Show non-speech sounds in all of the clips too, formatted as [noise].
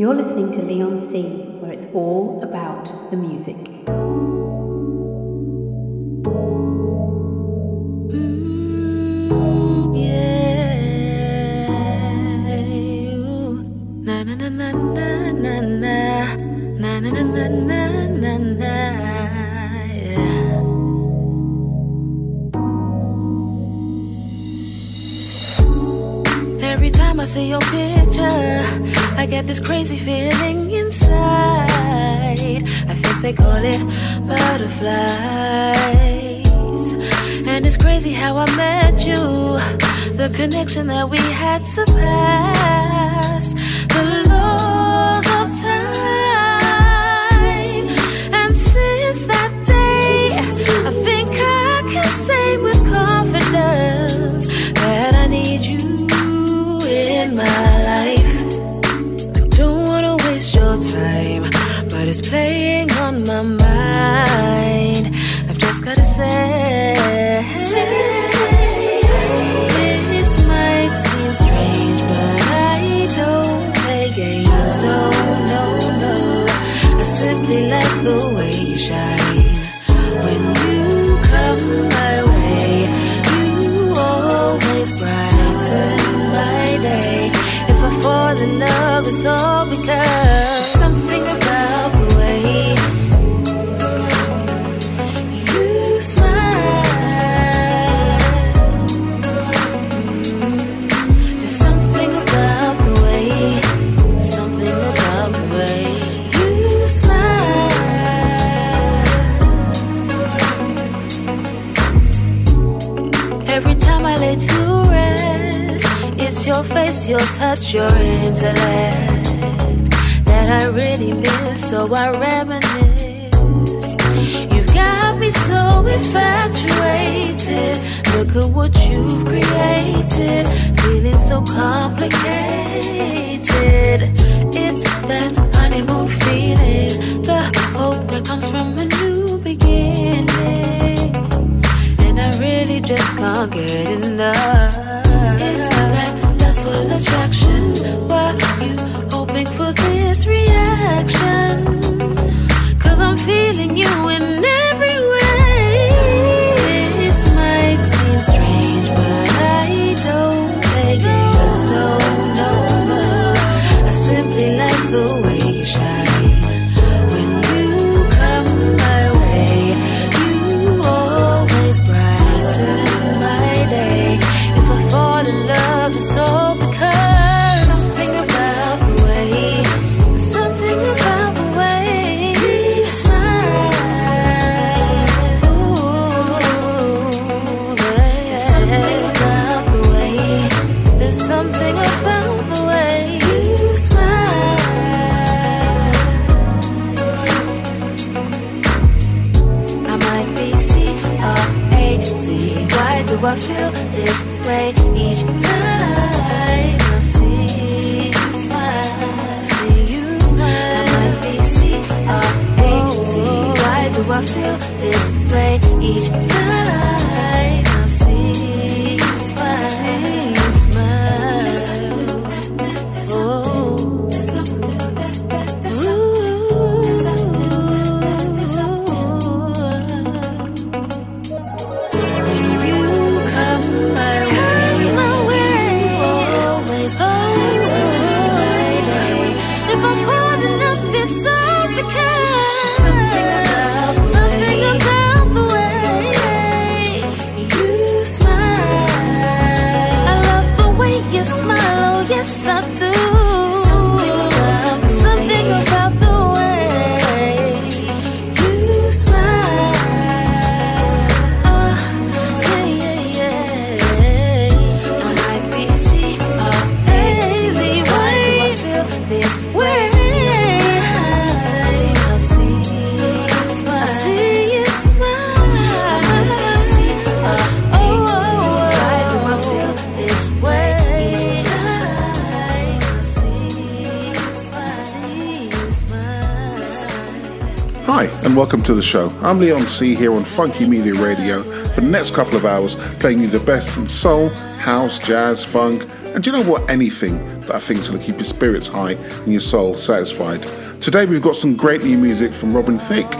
You're listening to Leon C, where it's all about the music. Mm, yeah. Na na na na na na na na na na na na na na yeah. Every time I see your picture, I get this crazy feeling inside. I think they call it butterflies. And it's crazy how I met you, the connection that we had surpassed playing on my mind. I've just gotta say, this might seem strange, but I don't play games. No, no, no. I simply like the way you shine when you come my way. You always brighten my day. If I fall in love, it's all because it's your touch, your intellect that I really miss. So I reminisce. You've got me so infatuated. Look at what you've created, feeling so complicated. It's that honeymoon feeling, the hope that comes from a new beginning and I really just can't get enough. Attraction. Why you hoping for this reaction? Cause I'm feeling you in every way. This might seem strange, but I don't play games. No. I feel this way each time to the show. I'm Leon C here on Funky Media Radio for the next couple of hours, playing you the best in soul, house, jazz, funk, And you know what? Anything that I think is going to keep your spirits high and your soul satisfied. Today we've got some great new music from Robin Thicke,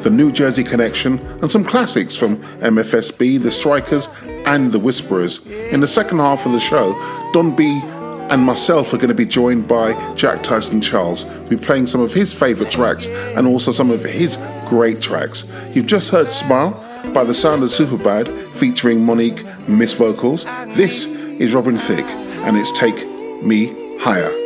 the New Jersey Connection, and some classics from MFSB, The Strikers, and The Whisperers. In the second half of the show, Don B and myself are going to be joined by Jack Tyson Charles. We'll be playing some of his favourite tracks and also some of his great tracks. You've just heard Smile by the sound of Superbad featuring Monique Miss Vocals. This is Robin Thicke and it's Take Me Higher.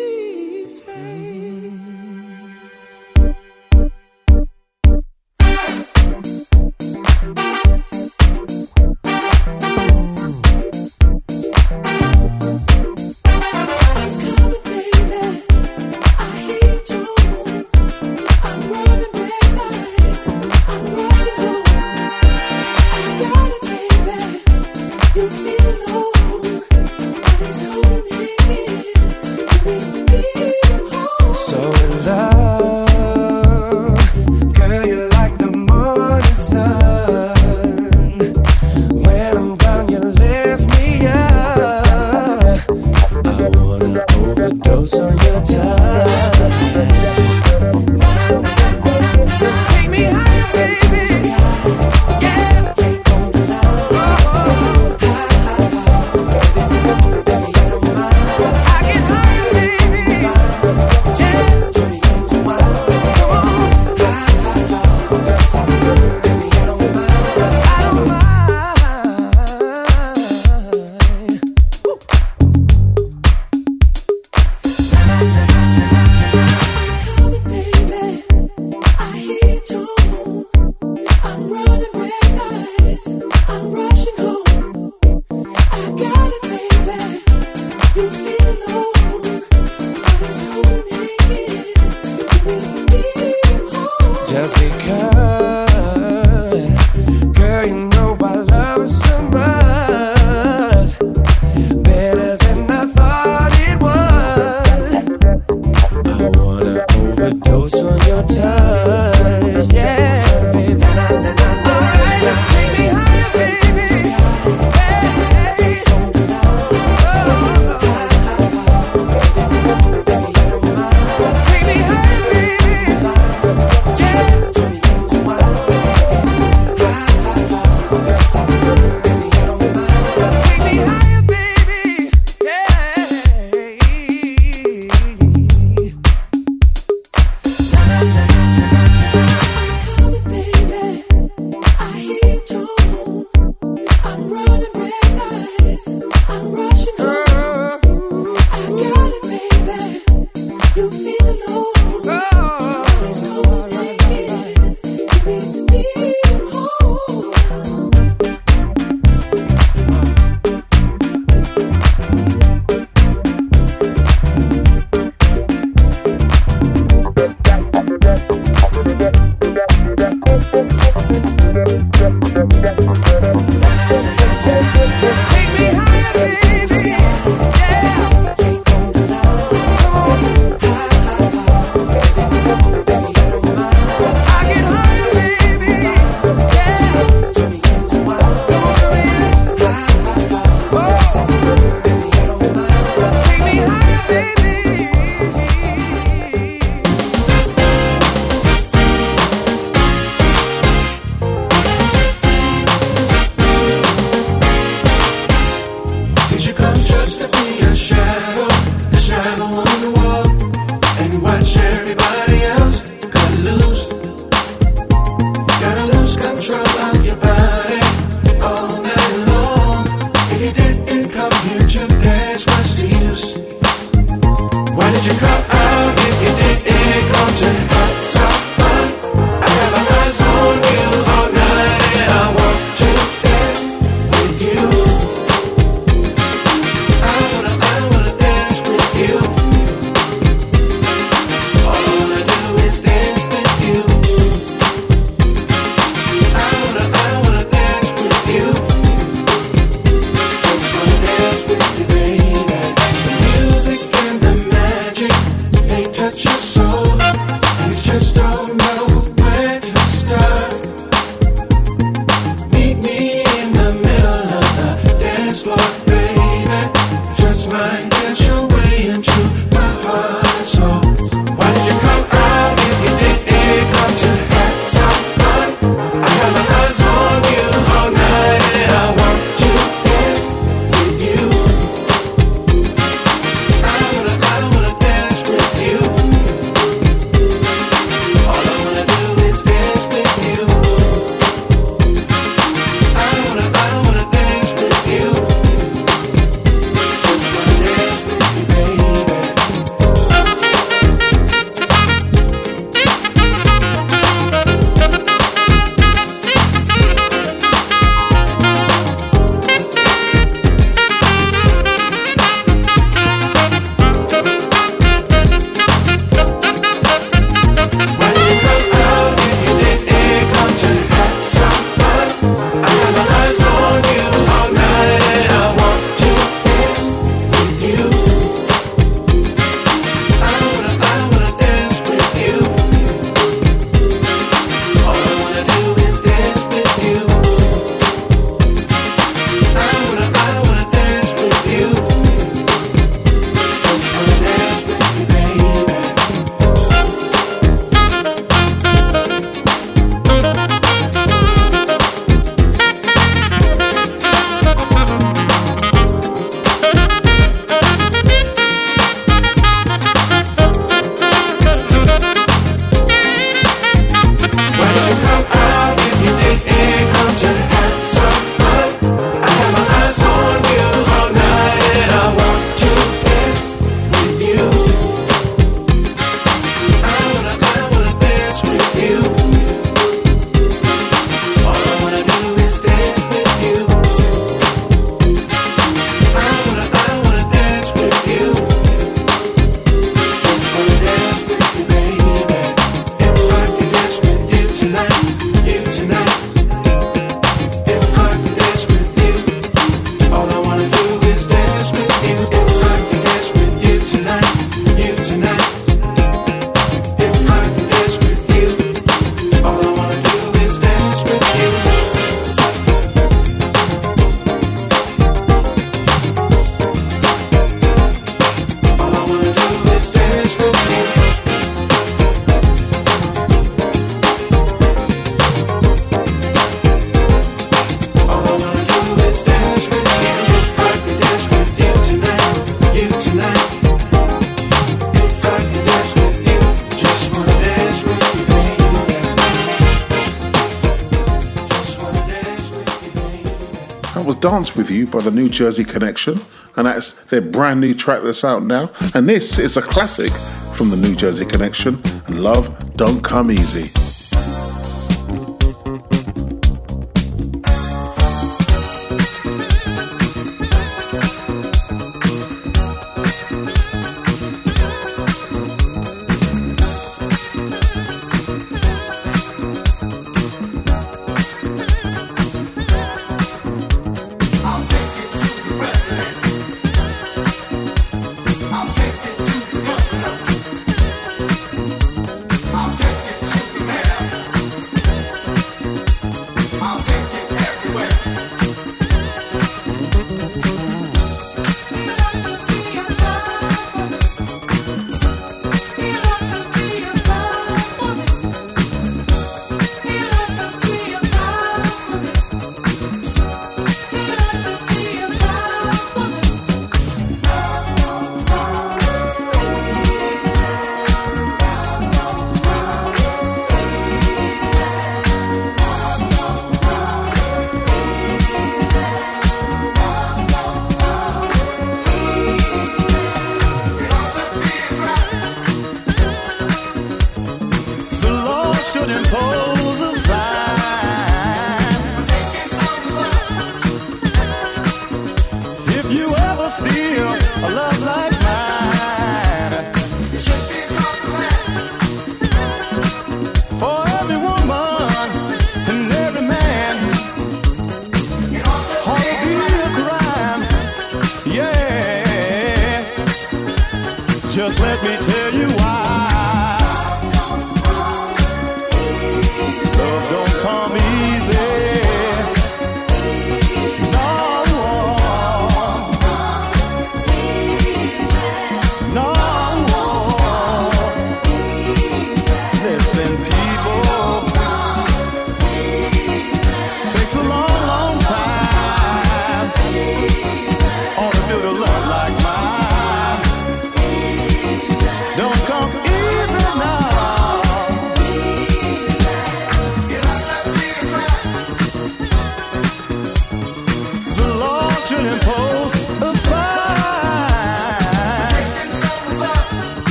By the New Jersey Connection, and that's their brand new track that's out now. And this is a classic from the New Jersey Connection, Love Don't Come Easy.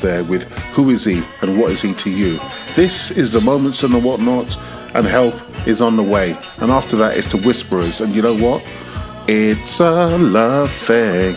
There with Who Is He and What Is He to You. This is the Moments and the Whatnauts, and Help is on the way. And after that, it's the Whisperers, and you know what? It's a love thing.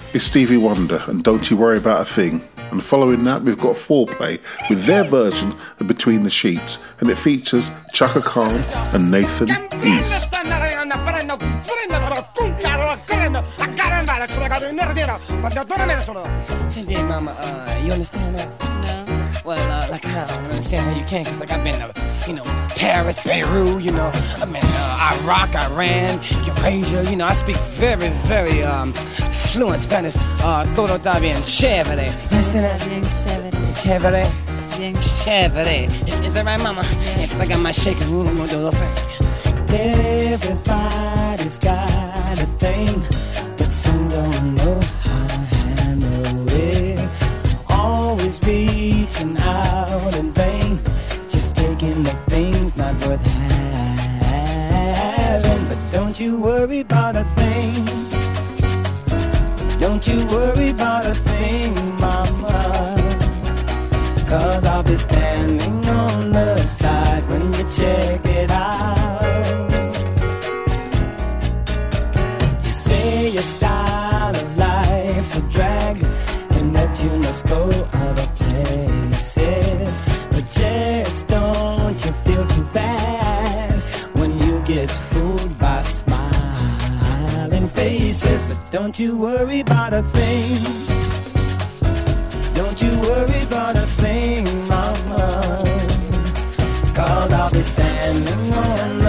is Stevie Wonder and Don't You Worry About a Thing. And following that, we've got Fourplay with their version of Between the Sheets, and it features Chaka Khan and Nathan East. Cindy, mama, uh, you understand that? No. Well, uh, like, I don't understand how you can, cause like I've been to, you know, Paris, Beirut, you know, I've been uh, Iraq, Iran, Eurasia, you know, I speak very, very, um, fluent Spanish. Uh, todo está bien chévere. You understand that? Bien chévere. Chévere. Bien Chévere. Is, is that right, mama? Yeah, cause I got my shaking room, I'm gonna do a little thing. Everybody's got a thing, but some don't know Always reaching out in vain, just taking the things not worth having. But don't you worry about a thing. Don't you worry about a thing, mama. Cause I'll be standing on the side when you check it out. You say your style of life's a drag must go other places. But just don't you feel too bad when you get fooled by smiling faces. But don't you worry about a thing. Don't you worry about a thing, mama. Cause I'll be standing on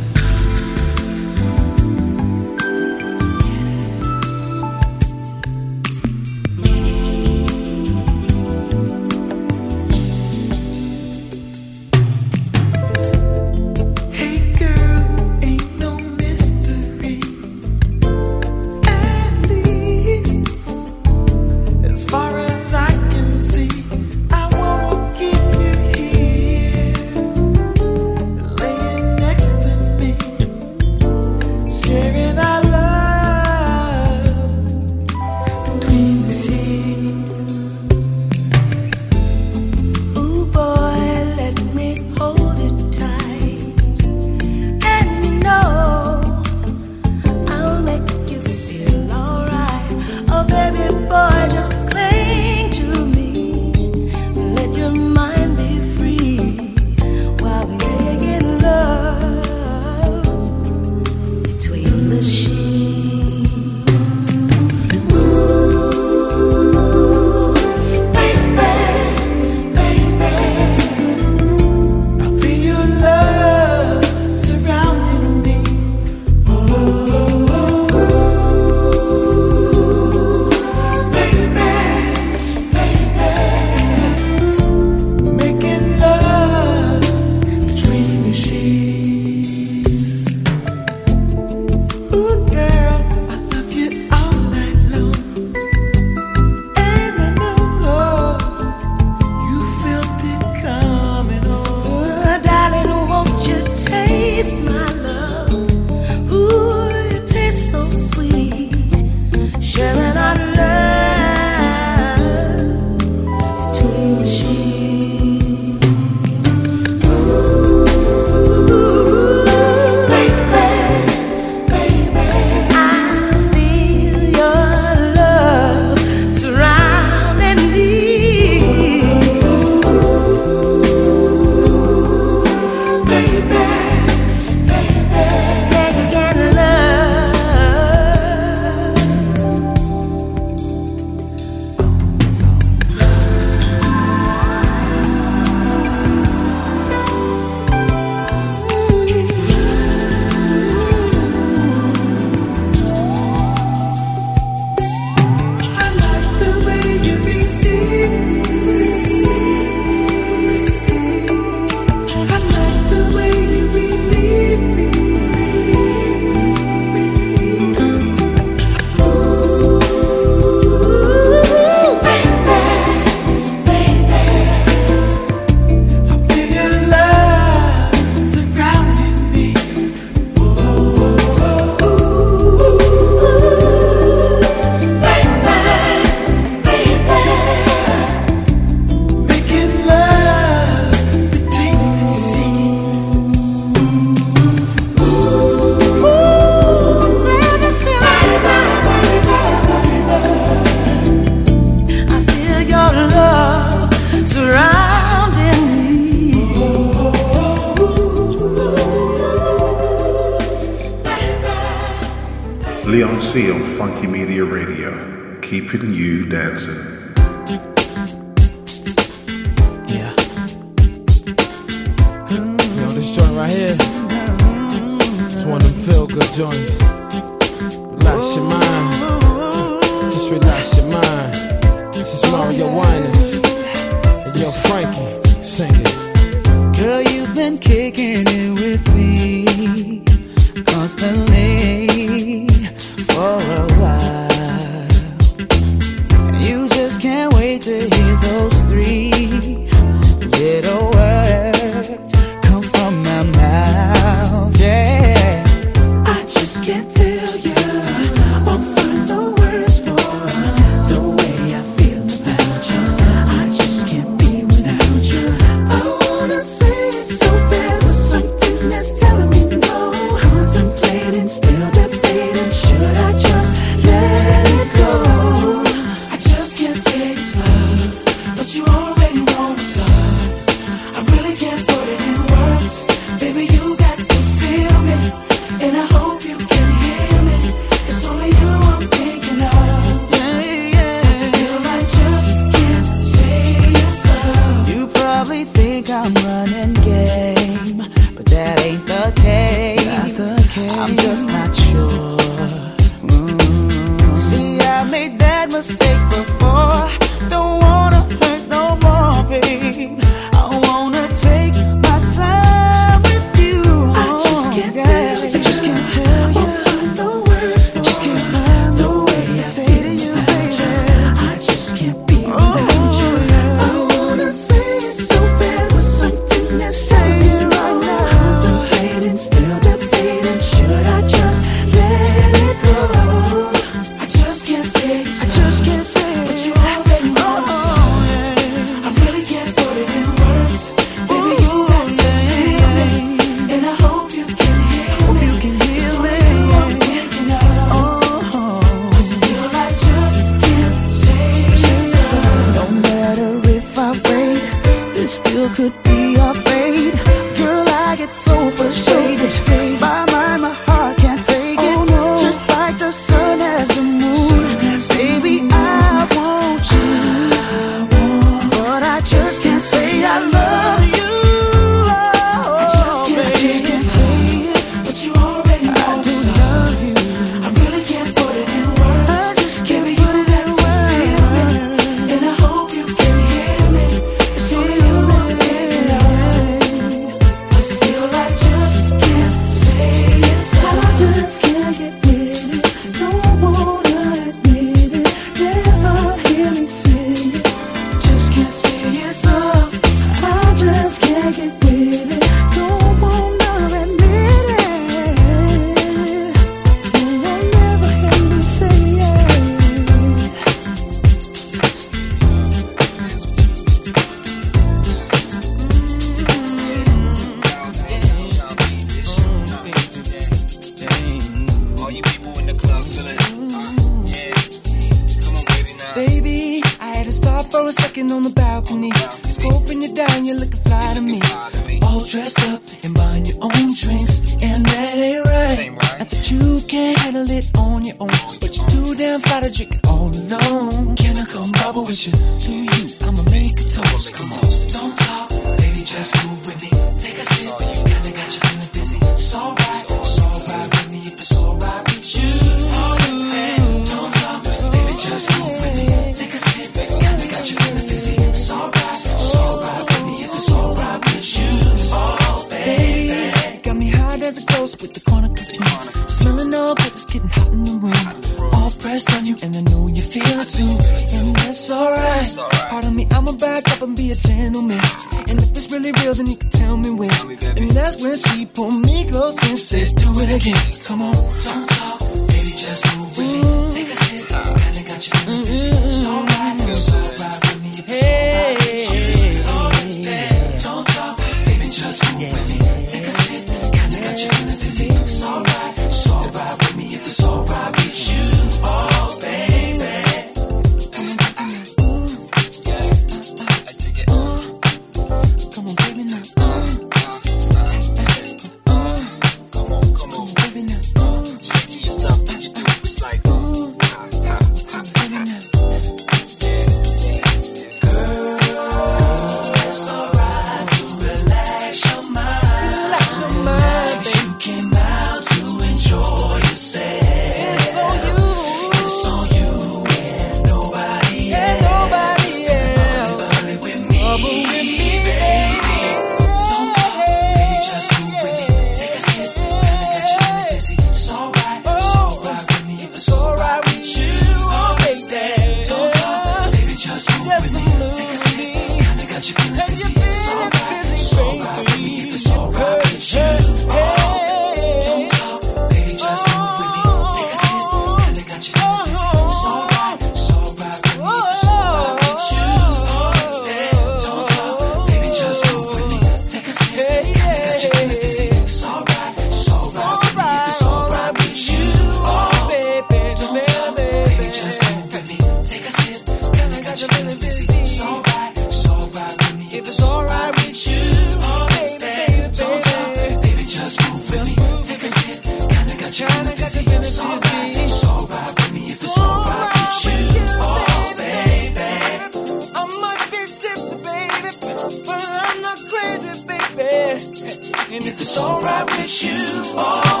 baby. And if it's alright with you, oh.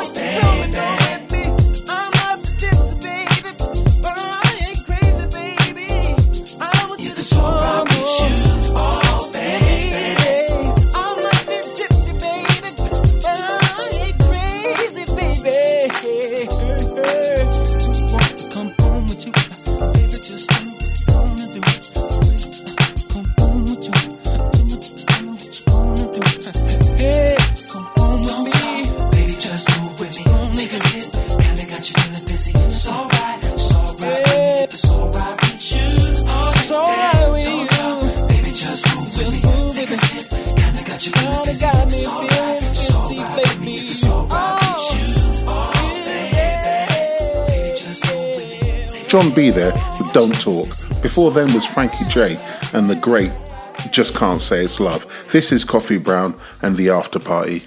be there with Don't Talk. Before then was Frankie J and the great Just Can't Say It's Love. This is Coffee Brown and the After Party.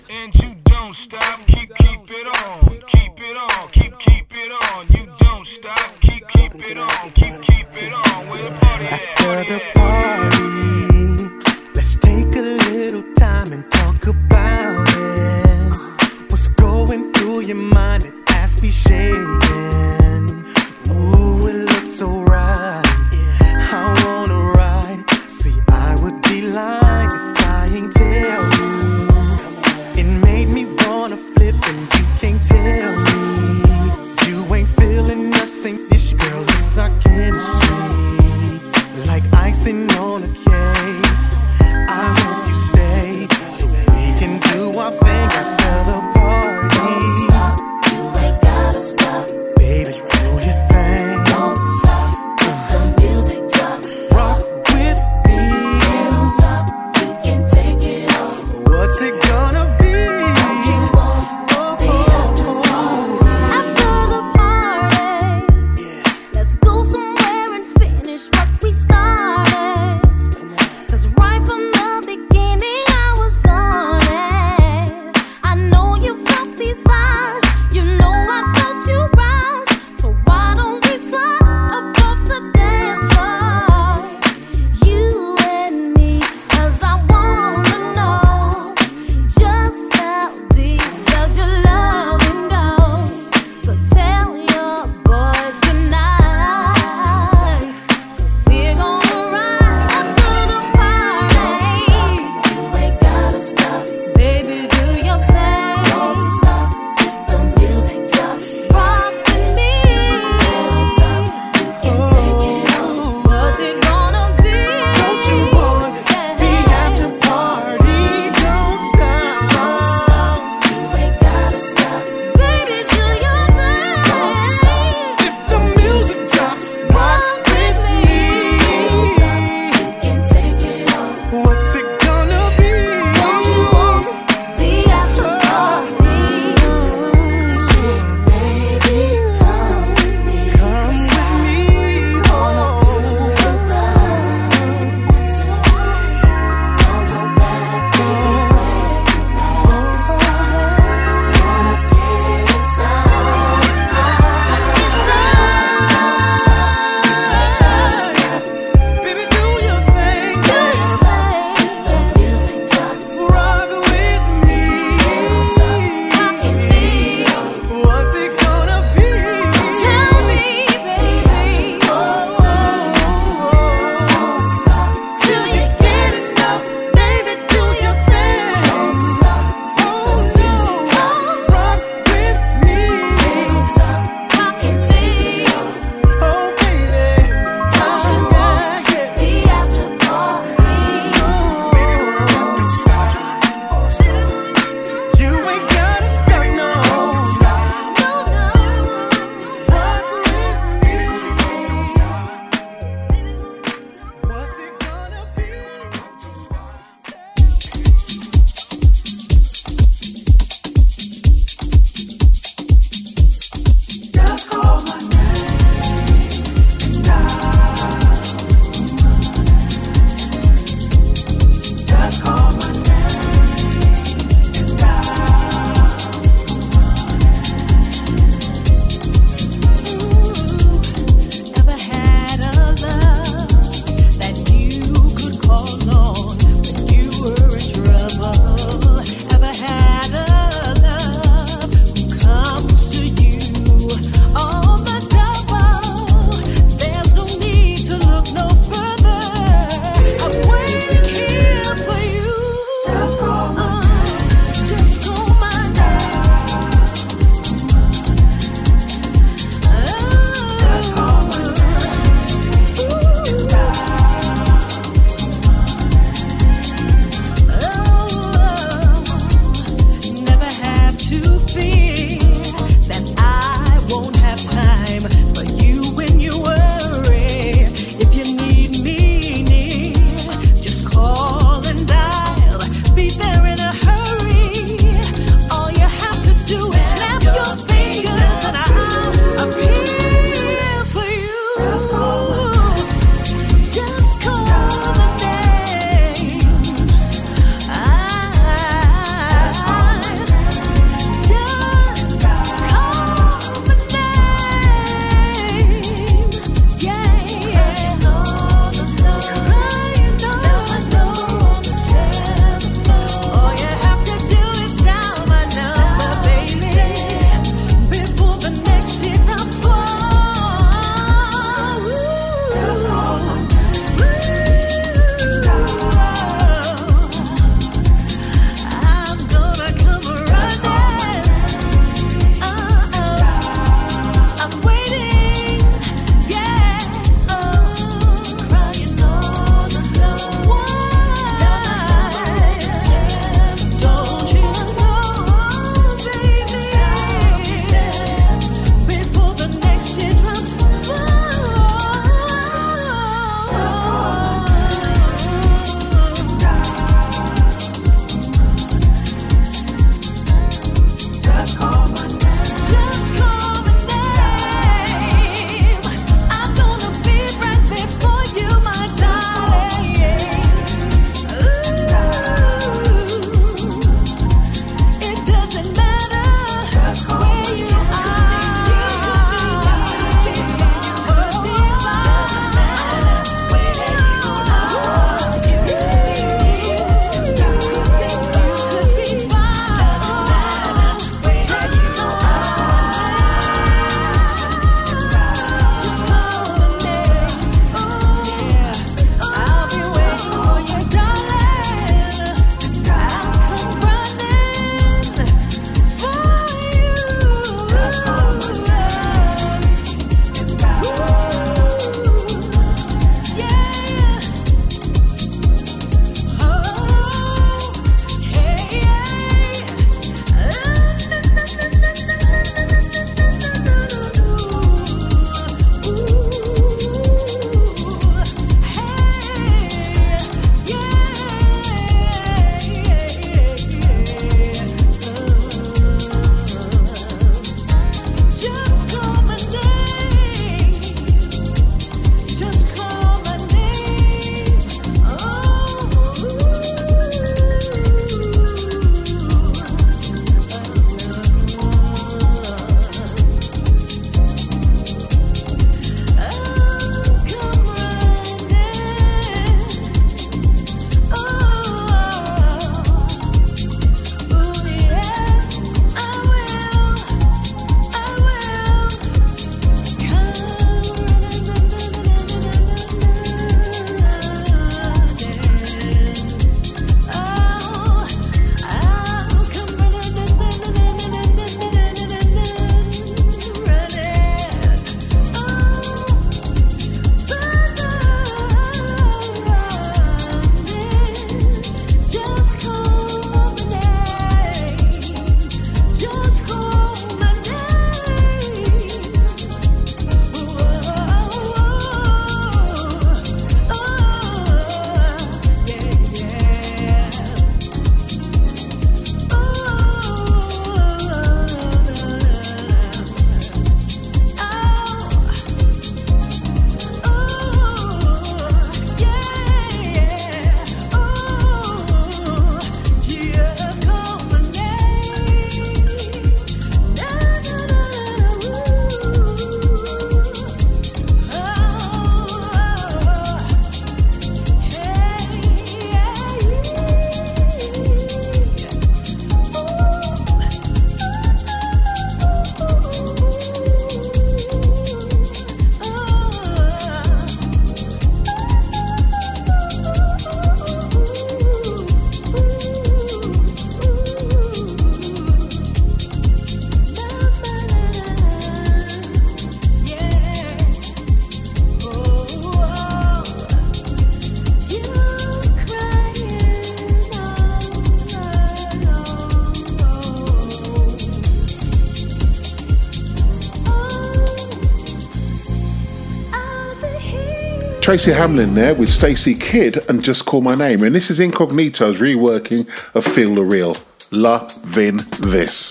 Tracy Hamlin there with Stacey Kidd and Just Call My Name. And this is Incognito's reworking of Feel the Real. Loving this.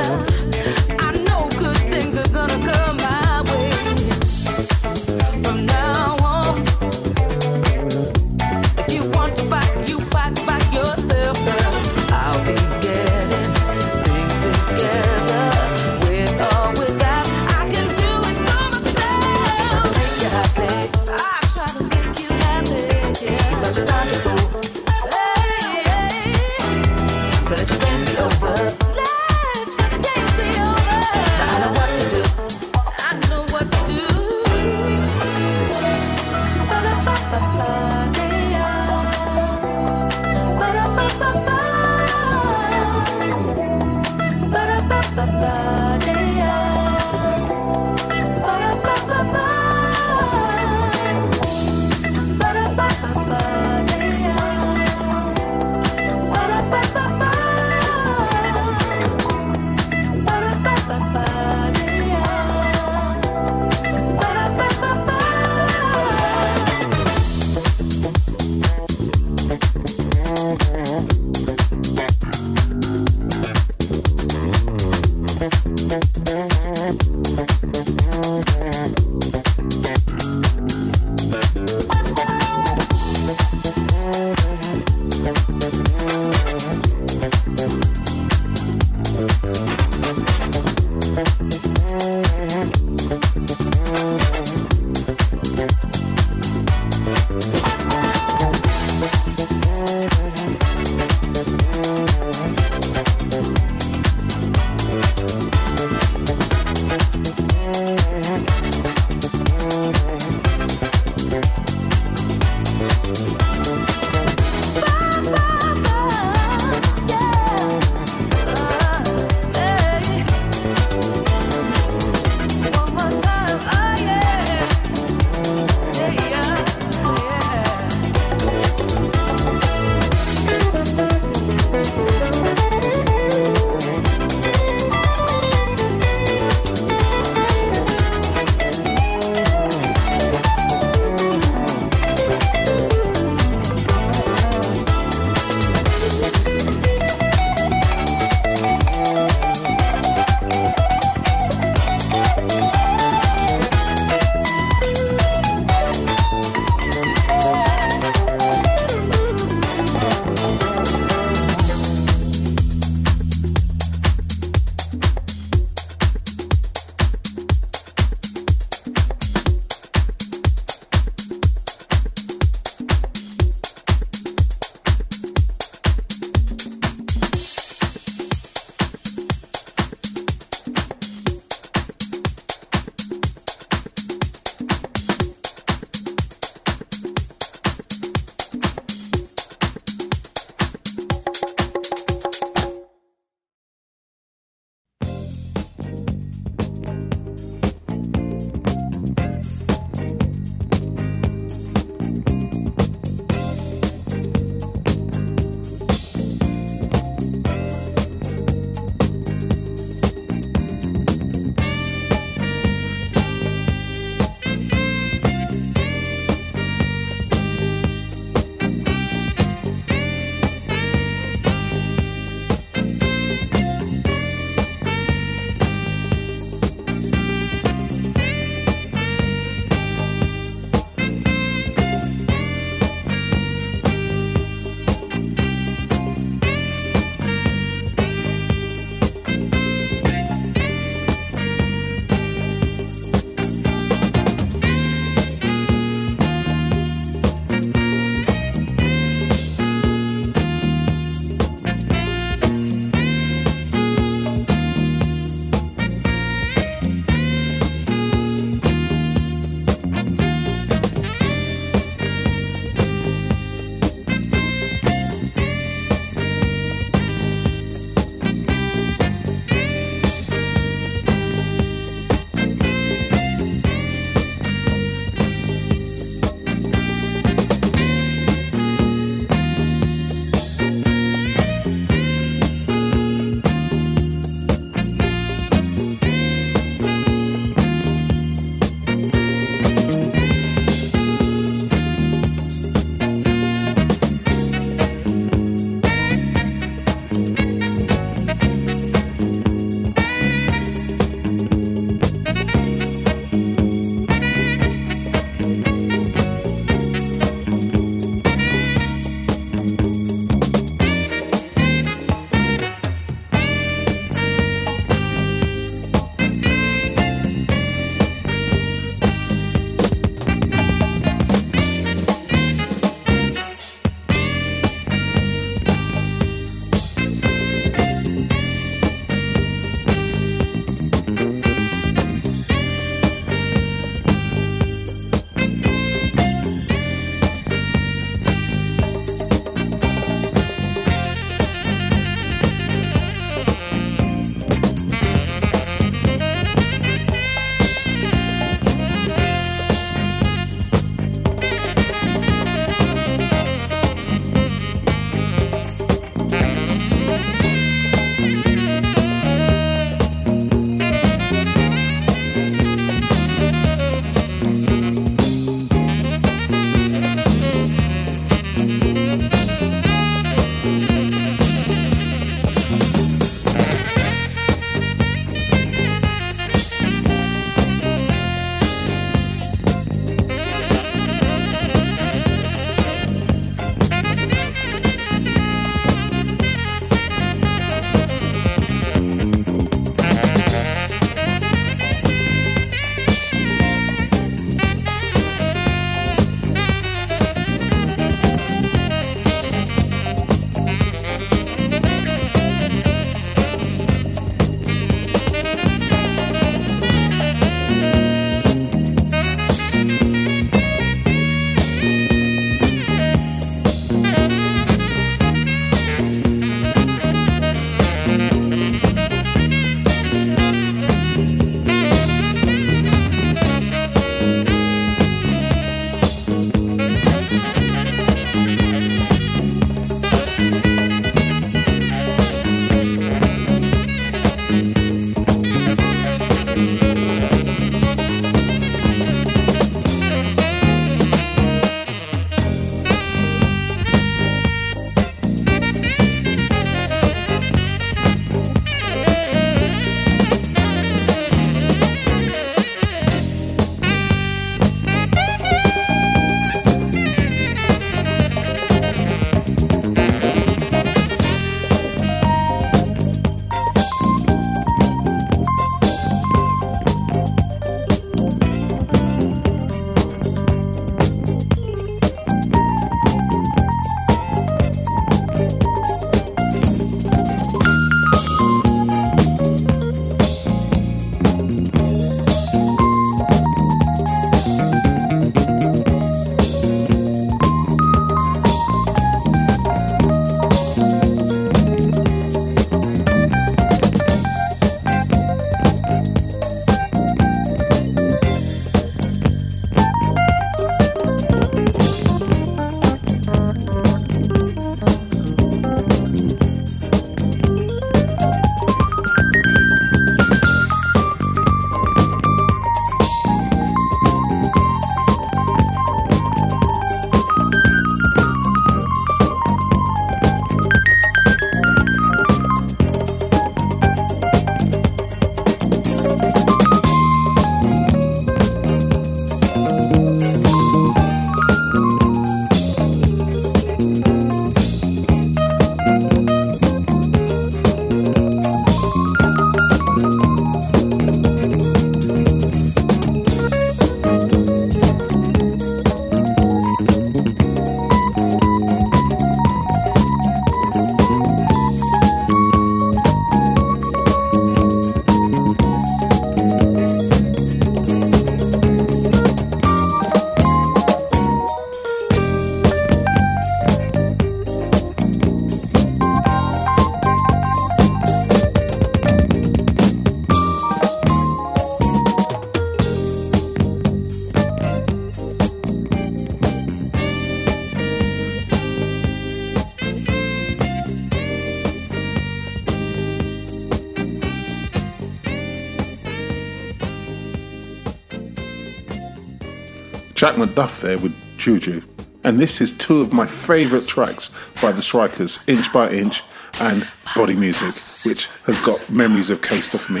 Jack McDuff there with Juju. And this is two of my favourite tracks by the Strikers, Inch by Inch and Body Music, which has got memories of K stuff me.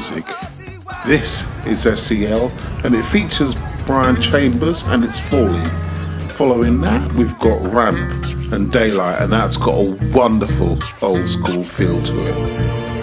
music. This is SEL and it features Brian Chambers and it's Falling. Following that, we've got Ramp and Daylight, and that's got a wonderful old school feel to it.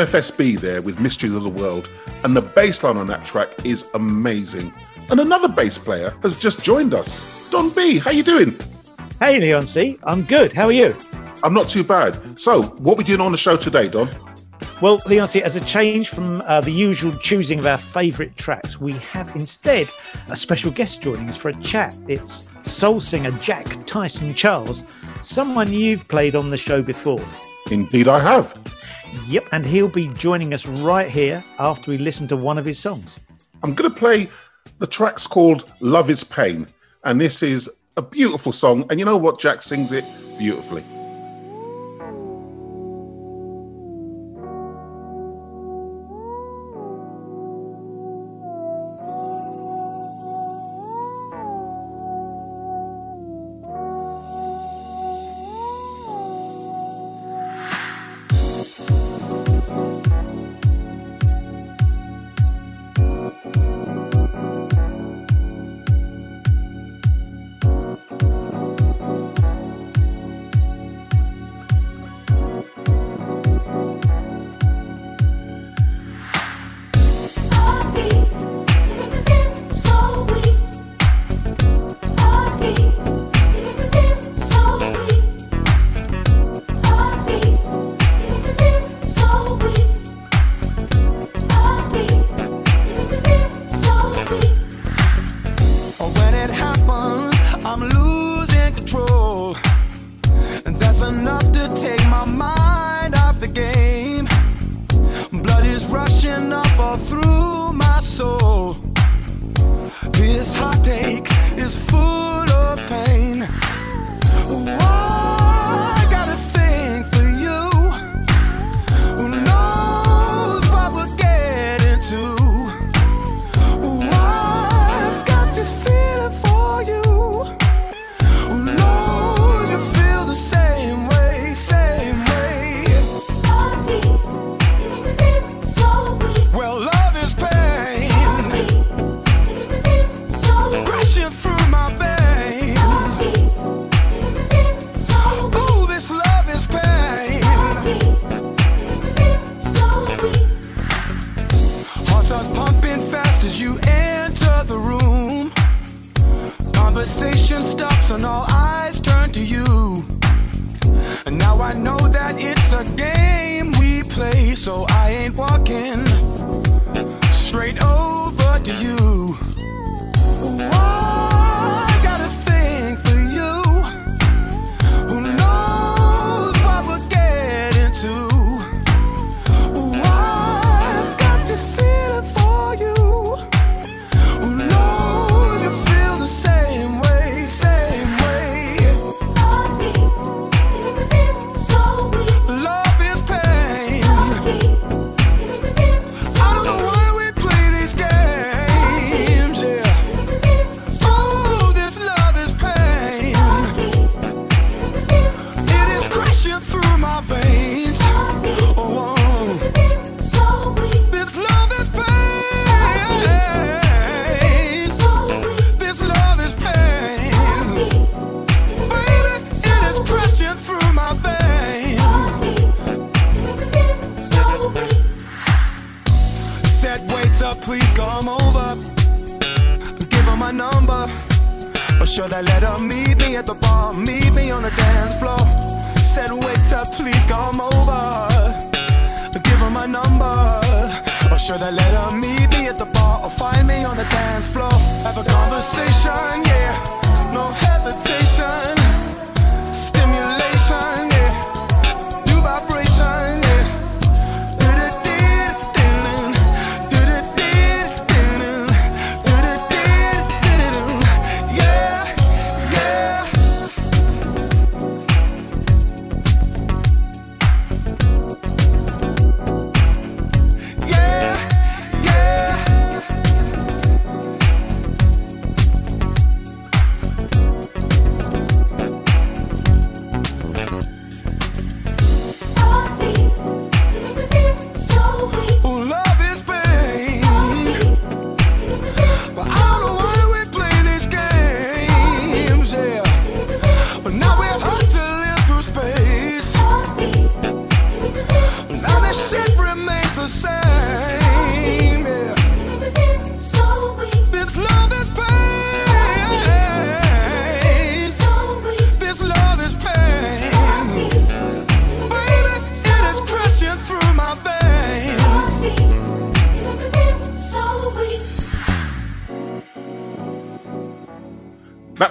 MFSB there with Mysteries of the World, and the bass line on that track is amazing. And another bass player has just joined us. Don B, how you doing? Hey, Leon C. I'm good. How are you? I'm not too bad. So, what we doing on the show today, Don? Well, Leon C, as a change from uh, the usual choosing of our favourite tracks, we have instead a special guest joining us for a chat. It's soul singer Jack Tyson Charles, someone you've played on the show before. Indeed, I have. Yep, and he'll be joining us right here after we listen to one of his songs. I'm going to play the track's called Love is Pain, and this is a beautiful song. And you know what? Jack sings it beautifully.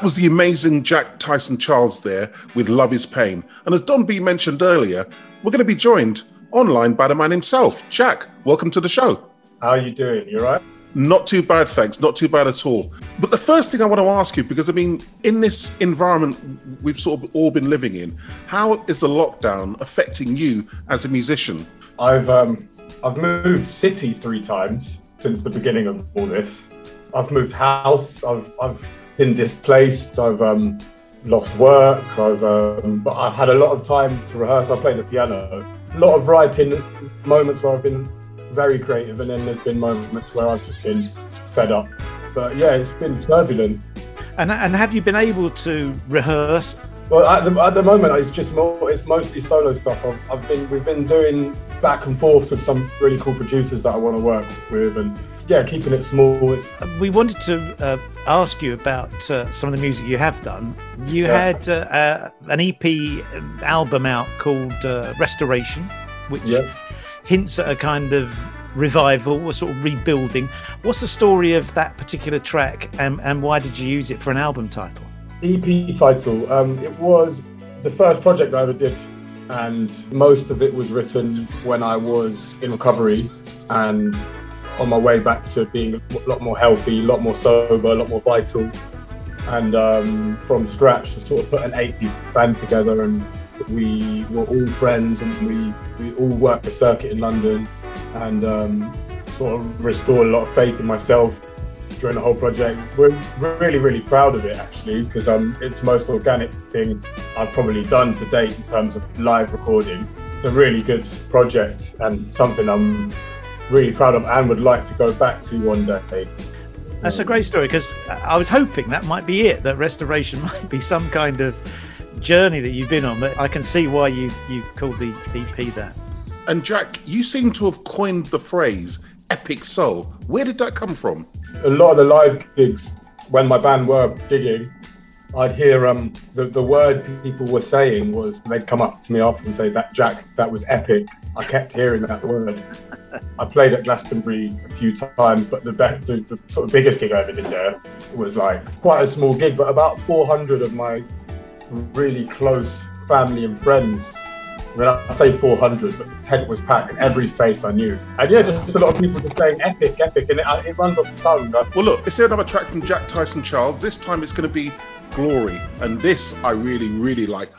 Was the amazing Jack Tyson Charles there with Love is Pain. And as Don B mentioned earlier, we're going to be joined online by the man himself. Jack, welcome to the show. How are you doing? You right? Not too bad, thanks. Not too bad at all. But the first thing I want to ask you, because I mean, in this environment we've sort of all been living in, how is the lockdown affecting you as a musician? I've um, I've moved city three times since the beginning of all this. I've moved house. I've I've been displaced. I've um, lost work. I've um, but I've had a lot of time to rehearse. I play the piano. A lot of writing moments where I've been very creative, and then there's been moments where I've just been fed up. But yeah, it's been turbulent. And, and have you been able to rehearse? Well, at the, at the moment, it's just more. It's mostly solo stuff. I've, I've been we've been doing back and forth with some really cool producers that I want to work with, and yeah, keeping it small. It's, We wanted to uh, ask you about uh, some of the music you have done. You Yeah. had uh, uh, an EP album out called uh, Restoration, which hints at a kind of revival, a sort of rebuilding. What's the story of that particular track, and, and why did you use it for an album title? EP title. Um, it was the first project I ever did, and most of it was written when I was in recovery and on my way back to being a lot more healthy, a lot more sober, a lot more vital. And um, from scratch, to sort of put an 80s band together, and we were all friends, and we, we all worked the circuit in London, and um, sort of restored a lot of faith in myself during the whole project. We're really, really proud of it actually, because um, it's the most organic thing I've probably done to date in terms of live recording. It's a really good project and something I'm really proud of and would like to go back to one day. That's a great story because I was hoping that might be it. That restoration [laughs] might be some kind of journey that you've been on. But I can see why you you called the EP that. And Jack, you seem to have coined the phrase "epic soul." Where did that come from? A lot of the live gigs when my band were gigging, I'd hear um the, the word people were saying was they'd come up to me after and say that Jack that was epic. I kept hearing that word. I played at Glastonbury a few times, but the, best, the, the sort of biggest gig I ever did there was like quite a small gig, but about 400 of my really close family and friends. Mean, I say 400, but the tent was packed and every face I knew. And yeah, just, just a lot of people just saying epic, epic, and it, uh, it runs off the tongue. Well, look, let's another track from Jack Tyson Charles. This time it's going to be Glory, and this I really, really like.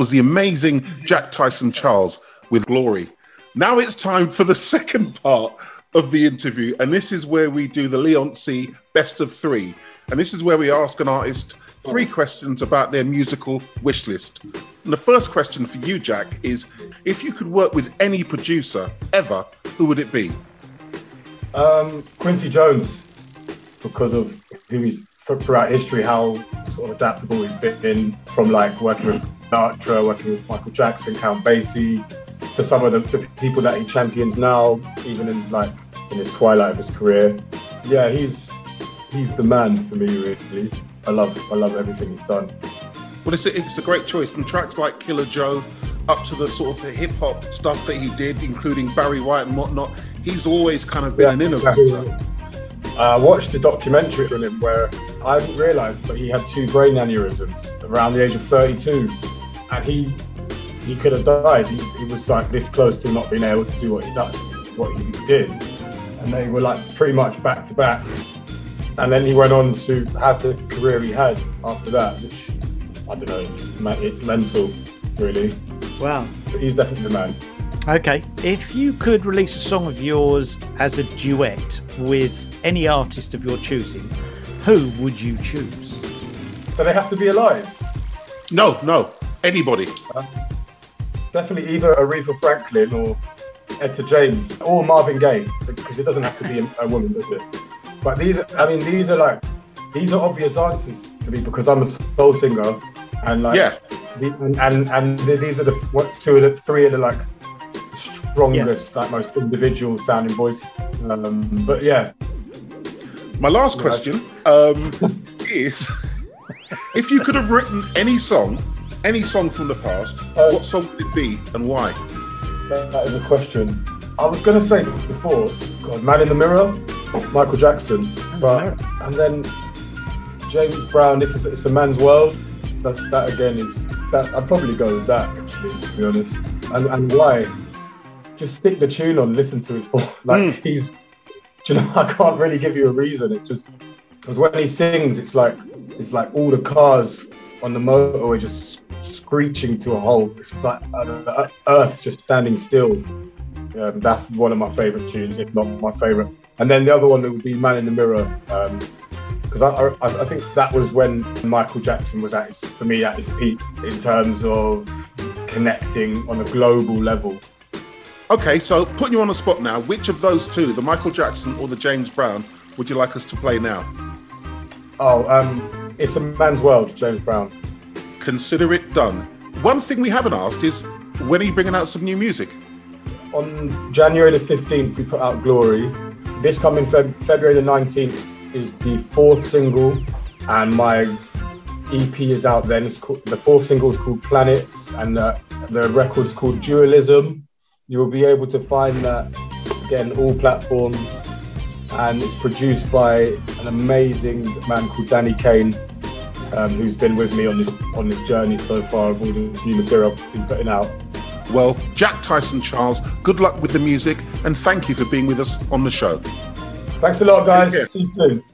Was the amazing Jack Tyson Charles with Glory. Now it's time for the [laughs] second part of the interview, and this is where we do the Leon C best of three. And this is where we ask an artist three questions about their musical wish list. And the first question for you, Jack, is if you could work with any producer ever, who would it be? Um, Quincy Jones, because of who he's throughout history, how sort of adaptable he's been from like working with Sinatra, working with Michael Jackson, Count Basie, to some of the, the people that he champions now, even in like in his twilight of his career. Yeah, he's he's the man for me. Really, I love I love everything he's done. Well, it's a, it's a great choice. From tracks like Killer Joe up to the sort of the hip hop stuff that he did, including Barry White and whatnot, he's always kind of been an innovator. Uh, I watched a documentary on him where I didn't realise, but he had two brain aneurysms around the age of 32, and he he could have died. He, he was like this close to not being able to do what he does, what he did, and they were like pretty much back to back. And then he went on to have the career he had after that, which I don't know, it's, it's mental, really. Wow. But he's definitely the man. Okay, if you could release a song of yours as a duet with any artist of your choosing, who would you choose? So they have to be alive. No, no, anybody. Definitely either Aretha Franklin or Etta James or Marvin Gaye, because it doesn't have to be a, a woman, does it? But these, I mean, these are like, these are obvious answers to me because I'm a soul singer, and like, Yeah. the, and, and and these are the what two of the three of the like strongest, like most individual sounding voices. Um, but yeah, My last question um, [laughs] is if you could have written any song, any song from the past, oh. what song would it be and why? that, that is a question. I was gonna say this before, God, Man in the Mirror, Michael Jackson, but and then James Brown. This is it's a man's world. That that again is that I'd probably go with that actually, to be honest. And and why? Just stick the tune on, listen to his [laughs] voice. Like hmm. he's, do you know, [laughs] I can't really give you a reason. It's just because when he sings, it's like it's like all the cars on the motorway just screeching to a halt. It's like uh, the earth just standing still. Um, that's one of my favourite tunes, if not my favourite. And then the other one would be Man in the Mirror, because I, I, I think that was when Michael Jackson was at his, for me at his peak in terms of connecting on a global level. Okay, so putting you on the spot now, which of those two, the Michael Jackson or the James Brown, would you like us to play now? Oh, um, it's a man's world, James Brown. Consider it done. One thing we haven't asked is when are you bringing out some new music? On January the 15th, we put out Glory. This coming Feb- February the 19th is the fourth single, and my EP is out then. It's called, the fourth single is called Planets, and uh, the record is called Dualism. You will be able to find that again all platforms, and it's produced by an amazing man called Danny Kane, um, who's been with me on this on this journey so far of all this new material I've been putting out. Well, Jack Tyson Charles, good luck with the music and thank you for being with us on the show. Thanks a lot, guys. See you soon.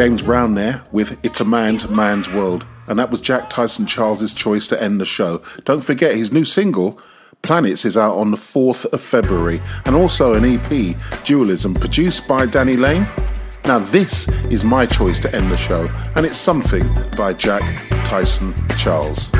James Brown there with It's a Man's Man's World. And that was Jack Tyson Charles's choice to end the show. Don't forget his new single, Planets, is out on the 4th of February, and also an EP, Dualism, produced by Danny Lane. Now, this is my choice to end the show, and it's Something by Jack Tyson Charles.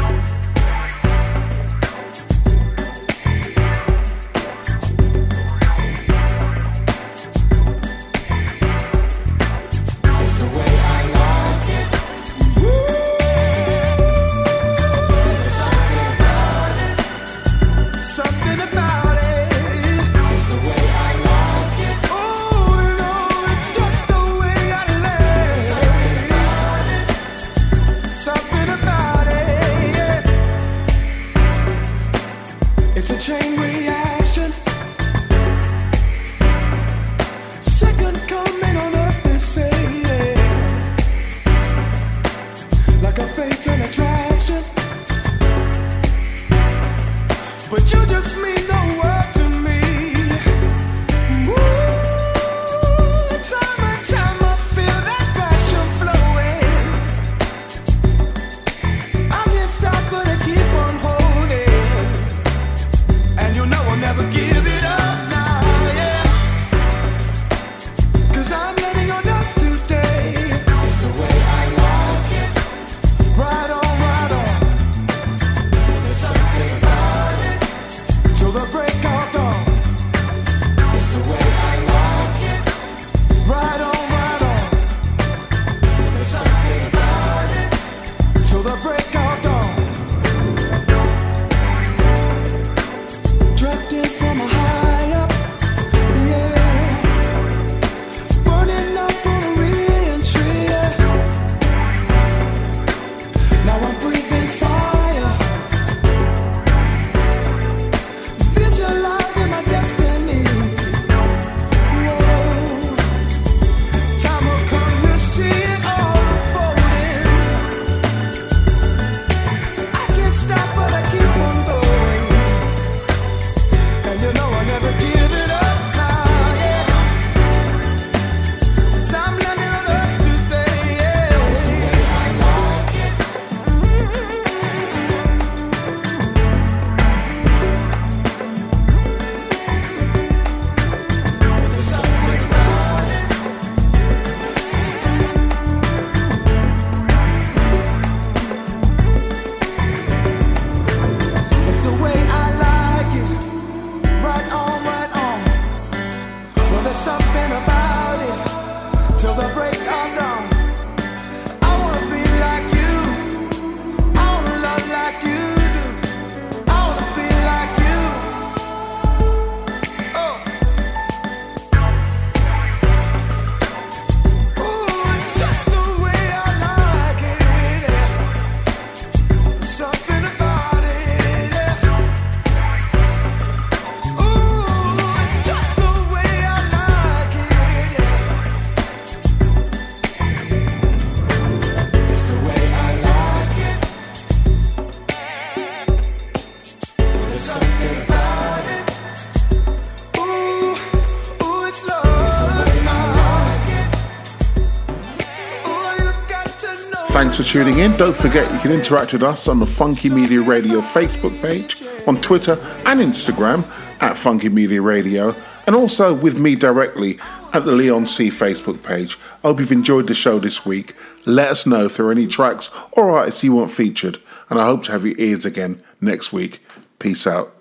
for tuning in. Don't forget you can interact with us on the Funky Media Radio Facebook page, on Twitter and Instagram at Funky Media Radio, and also with me directly at the Leon C Facebook page. I hope you've enjoyed the show this week. Let us know if there are any tracks or artists you want featured, and I hope to have your ears again next week. Peace out.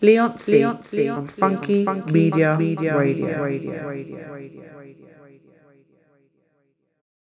Leon C, Leon C, Leon C, Funky, Funky Media, Media Radio. Radio. Radio.